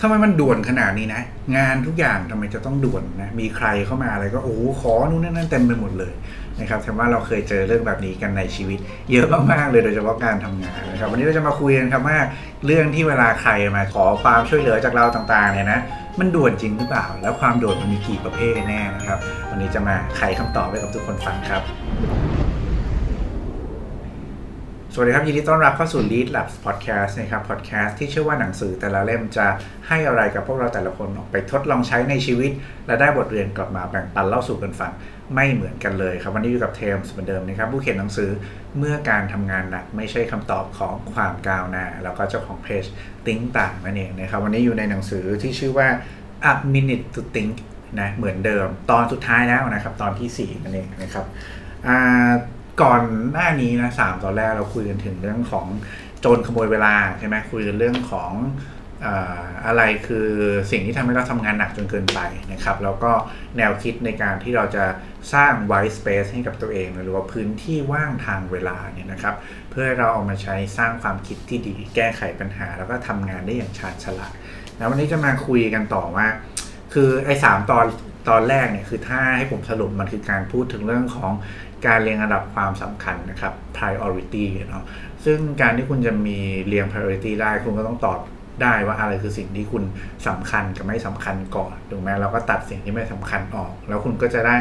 ทำไมมันด่วนขนาดนี้นะ งานทุกอย่างทำไมจะต้องด่วนนะ มีใครเข้ามาอะไรก็โอ้โหขอนู่นนั่นเต็มไปหมดเลยนะครับแต่ว่าเราเคยเจอเรื่องแบบนี้กันในชีวิต เยอะมากๆเลยโดยเฉพาะการทำงานนะครับวันนี้เราจะมาคุยกันครับว่าเรื่องที่เวลาใครมาขอความช่วยเหลือจากเราต่างๆเนี่ยนะมันด่วนจริงหรือเปล่า แล้วความด่วนมันมีกี่ประเภทแน่นะครับ วันนี้จะมาไขคำตอบให้กับทุกคนฟังครับ สวัสดีครับ ยินดีต้อนรับเข้าสู่ Lead Labs Podcast นะครับ Podcast ที่เชื่อว่าหนังสือแต่ละเล่มจะให้อะไรกับพวกเราแต่ละคนออกไปทดลองใช้ในชีวิต และได้บทเรียนกลับมาแบ่งปันเล่าสู่กันฟังไม่เหมือนกันเลยครับวันนี้อยู่กับเทมส์เหมือนเดิมนะครับ ผู้เขียนหนังสือเมื่อการทำงานหนักไม่ใช่คำตอบของความก้าวหน้า แล้วก็เจ้าของเพจ Think ต่างนั่นเองนะครับวันนี้อยู่ในหนังสือที่ชื่อว่า A Minute to Think นะเหมือนเดิม ตอนสุดท้ายแล้วนะครับตอนที่4นั่นเองนะครับ ก่อนหน้านี้นะสามตอนแรกเราคุยกันถึงเรื่องของโจรขโมยเวลาใช่ไหมคุยกันเรื่องของอะไรคือสิ่งที่ทำให้เราทำงานหนักจนเกินไปนะครับ แล้วก็แนวคิดในการที่เราจะสร้าง white space ให้กับตัวเอง หรือว่าพื้นที่ว่างทางเวลาเนี่ยนะครับ เพื่อเราเอามาใช้สร้างความคิดที่ดี แก้ไขปัญหา แล้วก็ทำงานได้อย่างชาญฉลาดแล้ววันนี้จะมาคุยกันต่อว่า คือไอ้สามตอนตอนแรกเนี่ยคือถ้าให้ผมสรุปมันคือการพูดถึงเรื่องของการเรียงระดับความสำคัญนะครับ priority เนาะซึ่งการที่คุณจะมีเรียง priority ได้คุณก็ต้องตอบได้ว่าอะไรคือสิ่งที่คุณสำคัญกับไม่สำคัญก่อนถูกไหมเราก็ตัดสิ่งที่ไม่สำคัญออก แล้วคุณก็จะได้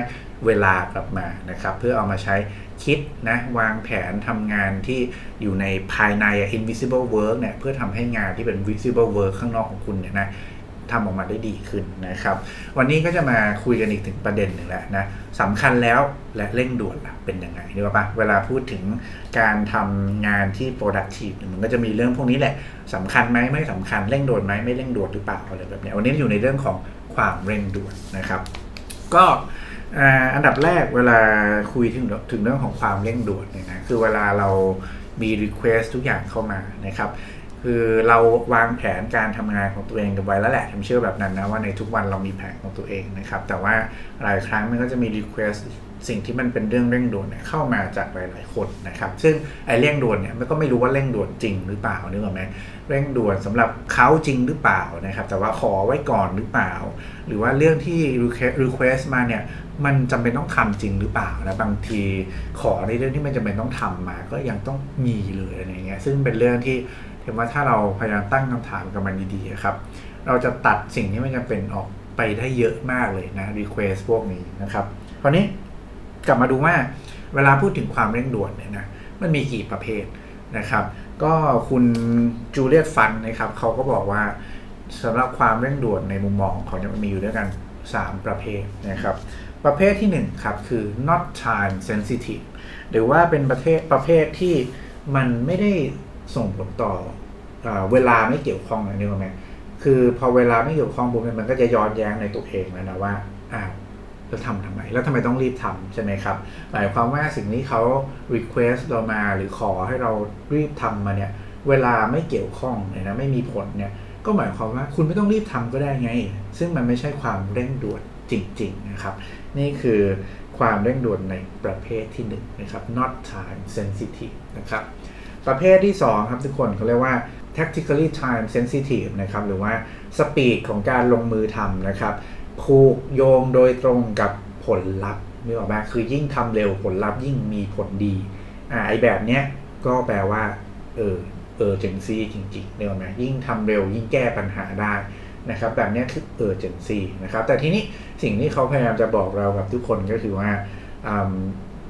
เวลากลับมานะครับ เพื่อเอามาใช้คิดนะวางแผนทำงานที่อยู่ในภายใน invisible work เนี่ยเพื่อทำให้งานที่เป็น visible work ข้างนอกของคุณเนี่ยนะ ทำออกมาได้ดีขึ้นนะครับ วันนี้ก็จะมาคุยกันอีกถึงประเด็นหนึ่งแล้วนะสำคัญแล้วและเร่งด่วนล่ะเป็นยังไงนี่ว่าปะเวลาพูดถึงการทำงานที่ productive มันก็จะมีเรื่องพวกนี้แหละสำคัญไหมไม่สำคัญเร่งด่วนไหมไม่เร่งด่วนหรือเปล่าอะไรแบบนี้วันนี้อยู่ในเรื่องของความเร่งด่วนนะครับ ก็อันดับแรกเวลาคุยถึงถึงเรื่องของความเร่งด่วนเนี่ยนะคือเวลาเรามี request ทุกอย่างเข้ามานะครับ คือเราวางแผนการทำงานของตัวเองกันไว้แล้วแหละผมเชื่อแบบนั้นนะว่าในทุกวันเรามีแผนของตัวเองนะครับ แต่ว่าหลายครั้งมันก็จะมี request สิ่งที่มันเป็นเรื่องเร่งด่วนเนเข้ามาจากหลาย ๆ คนนะครับ ซึ่งไอ้เร่งด่วนเนี่ยมันก็ไม่รู้ว่าเร่งด่วนจริงหรือเปล่านึกออกไหมเร่งด่วนสำหรับเขาจริงหรือเปล่านะครับ แต่ว่าขอไว้ก่อนหรือเปล่า หรือว่าเรื่องที่ request มาเนี่ยมันจำเป็นต้องทำจริงหรือเปล่านะบางทีขอในเรื่องที่มันจำเป็นต้องทำมา ก็ยังต้องมีเลยอะไรเงี้ยซึ่งเป็นเรื่องที่ ถือว่าถ้าเราพยายามตั้งคำถามกับมันดีๆครับ เราจะตัดสิ่งที่ไม่จำเป็นออกไปได้เยอะมากเลยนะ request พวกนี้นะครับคราวนี้กลับมาดูว่าเวลาพูดถึงความเร่งด่วนเนี่ยนะมันมีกี่ประเภทนะครับ ก็คุณจูเลียตฟันนะครับเขาก็บอกว่าสำหรับความเร่งด่วนในมุมมองของเนี่ยมันมีอยู่ด้วยกัน 3 ประเภทนะครับ ประเภทที่1ครับคือ not time sensitive หรือว่าเป็นประเภทประเภทที่มันไม่ได้ ส่งผลต่ออเวลาไม่เกี่ยวข้องนะนี่ไหมคือพอเวลาไม่เกี่ยวข้องปุ๊บมันก็จะย้อนแย้งในตัวเองแล้วนะว่าอ้าวเราทำทำไม แล้วทำไมต้องรีบทำใช่ไหมครับ หมายความว่าสิ่งนี้เขา request เรามาหรือขอให้เรารีบทำมาเนี่ย เวลาไม่เกี่ยวข้องเนี่ยนะไม่มีผลเนี่ยก็หมายความว่าคุณไม่ต้องรีบทำก็ได้ไง ซึ่งมันไม่ใช่ความเร่งด่วนจริง ๆนะครับ นี่คือความเร่งด่วนในประเภทที่1นนะครับ not time sensitive นะครับ ประเภทที่ 2 ครับทุกคนเขาเรียกว่า tactically time sensitive นะครับหรือว่าสปีดของการลงมือทำนะครับผูกโยงโดยตรงกับผลลัพธ์นี่ออกมาคือยิ่งทำเร็วผลลัพธ์ยิ่งมีผลดีอ่าไอแบบเนี้ยก็แปลว่าเออเออเจนซี่จริงๆเนี่ยหรอไหมยิ่งทำเร็วยิ่งแก้ปัญหาได้นะครับแบบนี้คือเออเจนซี่นะครับแต่ทีนี้สิ่งที่เขาพยายามจะบอกเรากับทุกคนก็คือว่า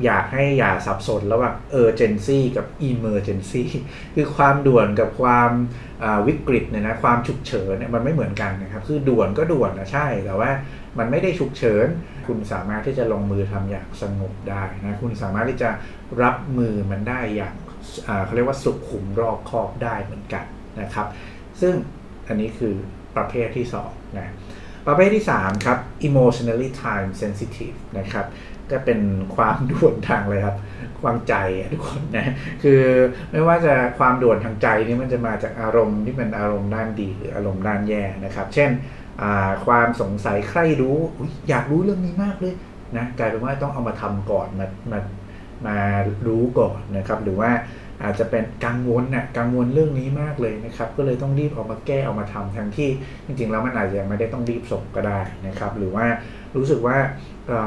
อยากให้อย่าสับสนระหว่าง urgency กับ emergency คือความด่วนกับความวิกฤตเนี่ยนะความฉุกเฉินเนี่ยมันไม่เหมือนกันนะครับ คือด่วนก็ด่วนนะใช่แต่ว่ามันไม่ได้ฉุกเฉิน คุณสามารถที่จะลงมือทำอย่างสงบได้นะคุณสามารถที่จะรับมือมันได้อย่างเขาเรียกว่าสุขุมรอบคอบได้เหมือนกันนะครับ ซึ่งอันนี้คือประเภทที่2นะประเภทที่ 3 ครับ emotionally time sensitive นะครับ ก็เป็นความด่วนทางเลยครับ ความใจทุกคนนะคือไม่ว่าจะความด่วนทางใจนี่มันจะมาจากอารมณ์ที่เป็นอารมณ์ด้านดีหรืออารมณ์ด้านแย่นะครับ เช่นความสงสัยใครรู้อยากรู้เรื่องนี้มากเลยนะกลายเป็นว่าต้องเอามาทำก่อนมามามารู้ก่อนนะครับ หรือว่าอาจจะเป็นกังวลนี่ยกังวลเรื่องนี้มากเลยนะครับ ก็เลยต้องรีบออกมาแก้ออกมาทำทั้งที่จริงๆแล้วมันอาจจะยังไม่ได้ต้องรีบส่งก็ได้นะครับ หรือว่า รู้สึกว่า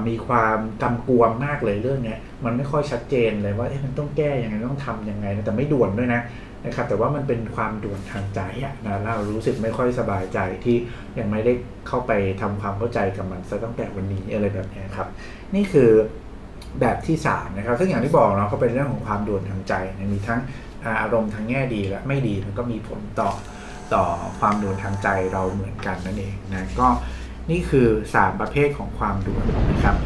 มีความกำกวมมากเลยเรื่องนี้มันไม่ค่อยชัดเจนเลยว่ามันต้องแก้ยังไงต้องทํำยังไงแต่ไม่ด่วนด้วยนะนะครับแต่ว่ามันเป็นความด่วนทางใจนะเรารู้สึกไม่ค่อยสบายใจที่ยังไม่ได้เข้าไปทำความเข้าใจกับมันซะตั้งแต่วันนี้อะไรแบบนี้ครับ นี่คือแบบที่3นะครับซึ่งอย่างที่บอกเนาะก็เป็นเรื่องของความด่วนทางใจนะมีทั้งอารมณ์ทางแง่ดีและไม่ดีแล้วก็มีผลต่อต่อความด่วนทางใจเราเหมือนกันนั่นเองนะก็ นี่คือ 3 ประเภทของความด่วนนะครับ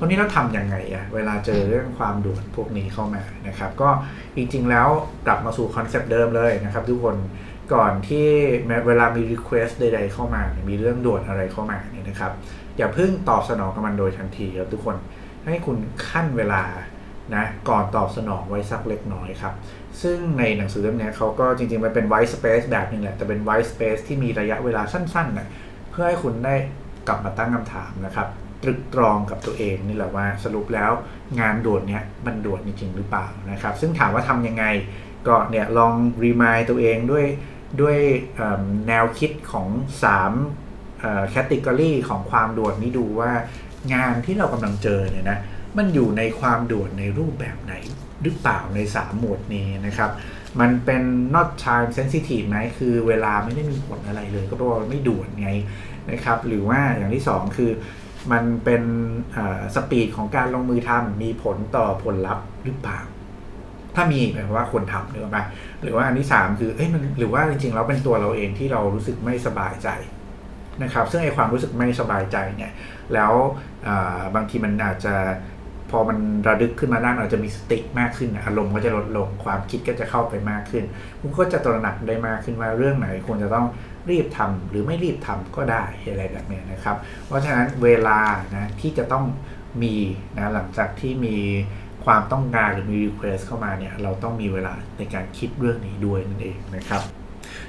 วันนี้เราทำยังไงอะเวลาเจอเรื่องความด่วนพวกนี้เข้ามานะครับ ก็จริงๆแล้วกลับมาสู่คอนเซปต์เดิมเลยนะครับทุกคนก่อนที่เวลามี Request ใด ๆ เข้ามา มีเรื่องด่วนอะไรเข้ามาเนี่ยนะครับ อย่าเพิ่งตอบสนองกับมันโดยทันทีครับทุกคนให้คุณขั้นเวลา นะก่อนตอบสนองไว้สักเล็กน้อยครับ ซึ่งในหนังสือเล่มนี้เขาก็จริงๆ มันเป็น white space แบบนึงแหละแต่เป็น white space ที่มีระยะเวลาสั้นๆนะเพื่อให้คุณได้กลับมาตั้งคำถามนะครับตรึกตรองกับตัวเองนี่แหละว่าสรุปแล้วงานด่วนเนี้ยมันด่วนจริงหรือเปล่านะครับ ซึ่งถามว่าทำยังไงก็เนี่ยลอง remind ตัวเองด้วยด้วยแนวคิดของ3 category ของความด่วนนี้ดูว่างานที่เรากำลังเจอเนี่ยนะ มันอยู่ในความด่วนในรูปแบบไหนหรือเปล่าใน 3 หมวดนี้นะครับ มันเป็น not time sensitive ไหมคือเวลาไม่ได้มีผลอะไรเลย ก็เพราะว่าไม่ด่วนไงนะครับ หรือว่าอย่างที่ 2 คือมันเป็น speed ของการลงมือทำมีผลต่อผลลัพธ์หรือเปล่า ถ้ามีหมายความว่าคนทำหรือเปล่าหรือว่าอันที่ 3 คือเอ้ยมันหรือว่าจริงๆแล้วเป็นตัวเราเองที่เรารู้สึกไม่สบายใจนะครับ ซึ่งไอความรู้สึกไม่สบายใจเนี่ย แล้วบางทีมันอาจจะ พอมันระดึกขึ้นมาได้านอาจะมีสติมากขึ้นอารมณ์ก็จะลดลงความคิดก็จะเข้าไปมากขึ้นคุณก็จะตระหนักได้มากขึ้นว่าเรื่องไหนควรจะต้องรีบทำหรือไม่รีบทำก็ได้อะไรแบบนี้นะครับ เพราะฉะนั้นเวลานะที่จะต้องมีนะหลังจากที่มีความต้องการหรือมี request เข้ามาเนี่ยเราต้องมีเวลาในการคิดเรื่องนี้ด้วยนั่นเองนะครับ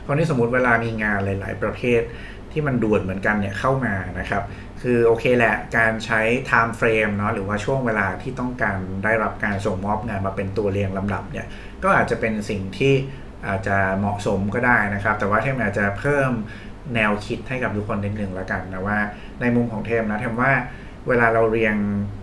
คราวนี้สมมติเวลามีงานหลาย ๆ ประเภท ที่มันด่วนเหมือนกันเนี่ยเข้ามานะครับ คือโอเคแหละการใช้ time frame เนาะหรือว่าช่วงเวลาที่ต้องการได้รับการส่งมอบงานมาเป็นตัวเรียงลำดับเนี่ยก็อาจจะเป็นสิ่งที่อาจจะเหมาะสมก็ได้นะครับ แต่ว่าเทมอาจจะเพิ่มแนวคิดให้กับทุกคนนิดนึงแล้วกันนะว่าในมุมของเทมนะเทมว่าเวลาเราเรียง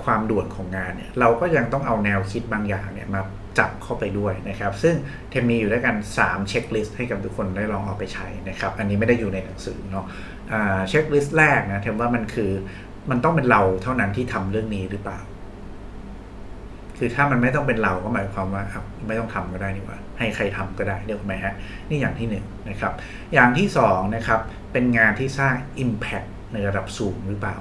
ความด่วนของงานเนี่ยเราก็ยังต้องเอาแนวคิดบางอย่างเนี่ยมา จับเข้าไปด้วยนะครับ ซึ่งเทมมีอยู่ด้วยกัน 3 checklist ให้กับทุกคนได้ลองเอาไปใช้นะครับ อันนี้ไม่ได้อยู่ในหนังสือเนาะ checklist แรกนะเทมว่ามันคือมันต้องเป็นเราเท่านั้นที่ทำเรื่องนี้หรือเปล่า คือถ้ามันไม่ต้องเป็นเราก็หมายความว่าไม่ต้องทำก็ได้นี่หว่า ให้ใครทำก็ได้เรียกไหมฮะนี่อย่างที่1นนะครับ อย่างที่2นะครับเป็นงานที่สร้าง Impact ในระดับสูงหรือเปล่า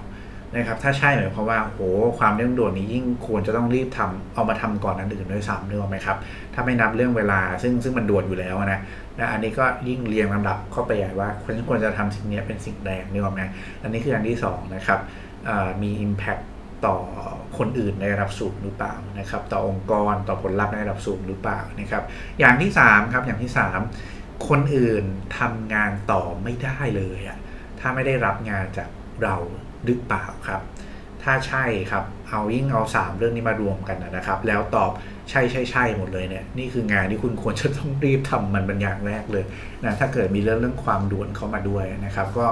นะครับถ้าใช่หมายความว่าโหความเร่งด่วนนี้ยิ่งควรจะต้องรีบทำเอามาทำก่อนอันอื่นด้วยซ้ำนึกออกไหมครับถ้าไม่นับเรื่องเวลาซึ่งซึ่งมันด่วนอยู่แล้วนะนะอันนี้ก็ยิ่งเรียงลำดับเข้าไปใหญ่ว่าควรควรจะทำสิ่งนี้เป็นสิ่งแรกนึกออกไหมอันนี้คืออันที่2นะครับมี Impact ต่อคนอื่นในระดับสูงหรือเปล่านะครับต่อองค์กรต่อผลลัพธ์ในระดับสูงหรือเปล่านะครับอย่างที่3ครับอย่างที่ 3 คนอื่นทำงานต่อไม่ได้เลยอะถ้าไม่ได้รับงานจากเรา หรือเปล่าครับ ถ้าใช่ครับ เอายิ่งเอา 3 เรื่องนี้มารวมกันนะครับ แล้วตอบใช่ใช่ใช่หมดเลยเนี่ยนี่คืองานที่คุณควรจะต้องรีบทำมันเป็นอย่างแรกเลยนะถ้าเกิดมีเรื่องเรื่องความด่วนเข้ามาด้วยนะครับ ก็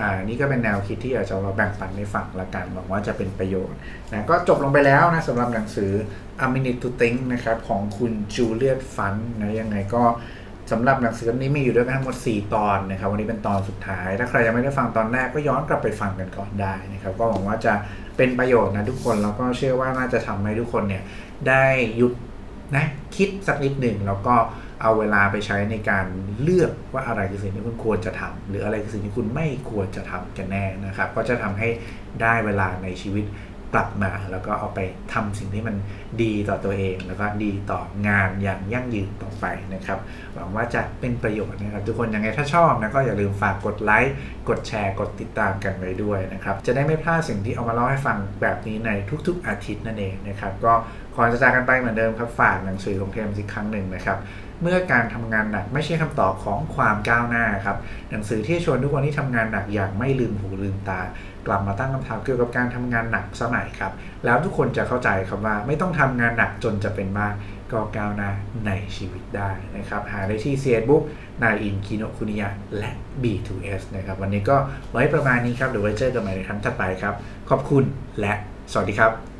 อ่านี่ก็เป็นแนวคิดที่อยากจะมาแบ่งปันให้ฟังละกันหวังว่าจะเป็นประโยชน์นะก็จบลงไปแล้วนะสำหรับหนังสือ A Minute to Think นะครับของคุณจูเลียตฟันนะยังไงก็ สำหรับหนังสือเล่มนี้มีอยู่ด้วยกันทั้งหมด 4 ตอนนะครับ วันนี้เป็นตอนสุดท้าย ถ้าใครยังไม่ได้ฟังตอนแรกก็ย้อนกลับไปฟังกันก่อนได้นะครับ ก็หวังว่าจะเป็นประโยชน์นะทุกคนแล้วก็เชื่อว่าน่าจะทำให้ทุกคนเนี่ยได้หยุดนะคิดสักนิดหนึ่งแล้วก็เอาเวลาไปใช้ในการเลือกว่าอะไรคือสิ่งที่คุณควรจะทำหรืออะไรคือสิ่งที่คุณไม่ควรจะทำกันแน่นะครับ ก็จะทำให้ได้เวลาในชีวิต กลับมา แล้วก็เอาไปทำสิ่งที่มันดีต่อตัวเอง แล้วก็ดีต่องานอย่างยั่งยืนต่อไปนะครับ หวังว่าจะเป็นประโยชน์นะครับทุกคนยังไงถ้าชอบนะก็อย่าลืมฝากกดไลค์กดแชร์กดติดตามกันไว้ด้วยนะครับ จะได้ไม่พลาดสิ่งที่เอามาเล่าให้ฟังแบบนี้ในทุกๆอาทิตย์นั่นเองนะครับก็ขอจะจากกันไปเหมือนเดิมครับฝากหนังสือของเทมอีกครั้งหนึ่งนะครับ เมื่อการทำงานหนักไม่ใช่คำตอบของความก้าวหน้าครับ หนังสือที่ชวนทุกคนที่ทำงานหนักอย่างไม่ลืมหูลืมตา กลับมาตั้งคำถามเกี่ยวกับการทำงานหนักสักหน่อยครับ แล้วทุกคนจะเข้าใจครับว่าไม่ต้องทำงานหนักจนจะเป็นมากก็ก้าวหน้าในชีวิตได้นะครับ หาได้ที่ Facebook นายอินคิโนคุนิยะและ B2S นะครับ วันนี้ก็ไว้ประมาณนี้ครับเดี๋ยวไว้เจอกันใหม่ในครั้งถัดไปครับ ขอบคุณและสวัสดีครับ